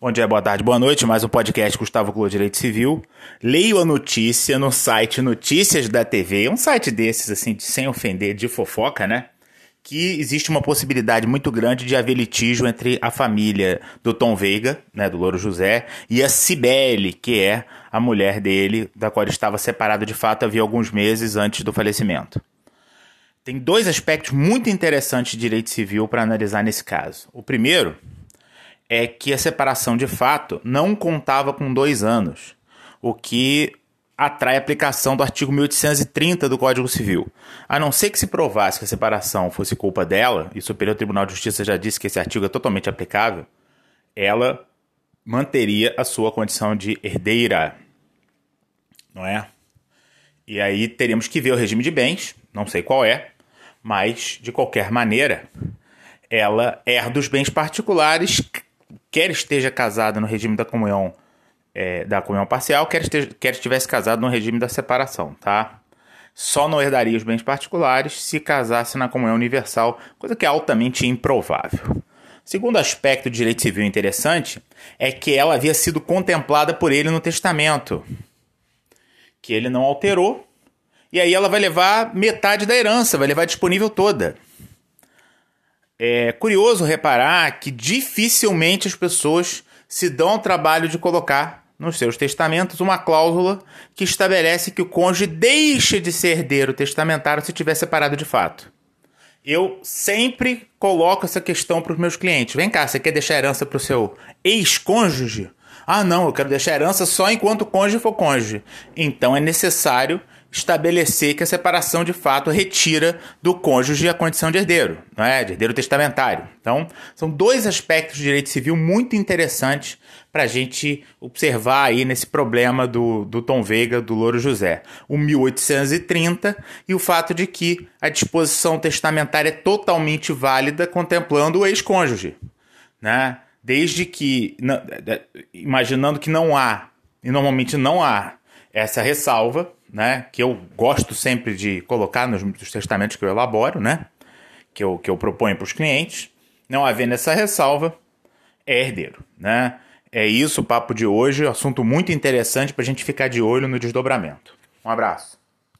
Bom dia, boa tarde, boa noite. Mais um podcast Gustavo Clô Direito Civil. Leio a notícia no site Notícias da TV, um site desses, assim, de, sem ofender, de fofoca, né? Que existe uma possibilidade muito grande de haver litígio entre a família do Tom Veiga, né, do Louro José, e a Cibele, que é a mulher dele, da qual ele estava separado de fato havia alguns meses antes do falecimento. Tem dois aspectos muito interessantes de direito civil para analisar nesse caso. O primeiro é que a separação de fato não contava com dois anos, o que atrai a aplicação do artigo 1830 do Código Civil. A não ser que se provasse que a separação fosse culpa dela, e o Superior Tribunal de Justiça já disse que esse artigo é totalmente aplicável, ela manteria a sua condição de herdeira. Não é? E aí teríamos que ver o regime de bens, não sei qual é, mas de qualquer maneira, ela herda os bens particulares quer esteja casada no regime da comunhão é, da comunhão parcial, quer, esteja, quer estivesse casado no regime da separação, tá? Só não herdaria os bens particulares se casasse na comunhão universal, coisa que é altamente improvável. Segundo aspecto de direito civil interessante é que ela havia sido contemplada por ele no testamento, que ele não alterou, e aí ela vai levar metade da herança, vai levar disponível toda. É curioso reparar que dificilmente as pessoas se dão ao trabalho de colocar nos seus testamentos uma cláusula que estabelece que o cônjuge deixe de ser herdeiro testamentário se tiver separado de fato. Eu sempre coloco essa questão para os meus clientes. Vem cá, você quer deixar herança para o seu ex-cônjuge? Ah, não, eu quero deixar herança só enquanto o cônjuge for cônjuge. Então é necessário estabelecer que a separação de fato retira do cônjuge a condição de herdeiro, não é? De herdeiro testamentário. Então, são dois aspectos de direito civil muito interessantes para a gente observar aí nesse problema do, do Tom Veiga, do Louro José. O 1830 e o fato de que a disposição testamentária é totalmente válida contemplando o ex-cônjuge, né? Desde que, imaginando que não há, e normalmente não há essa ressalva, né, que eu gosto sempre de colocar nos, nos testamentos que eu elaboro, né, que eu, que eu proponho para os clientes, não havendo essa ressalva, é herdeiro. Né? É isso o papo de hoje, assunto muito interessante para a gente ficar de olho no desdobramento. Um abraço.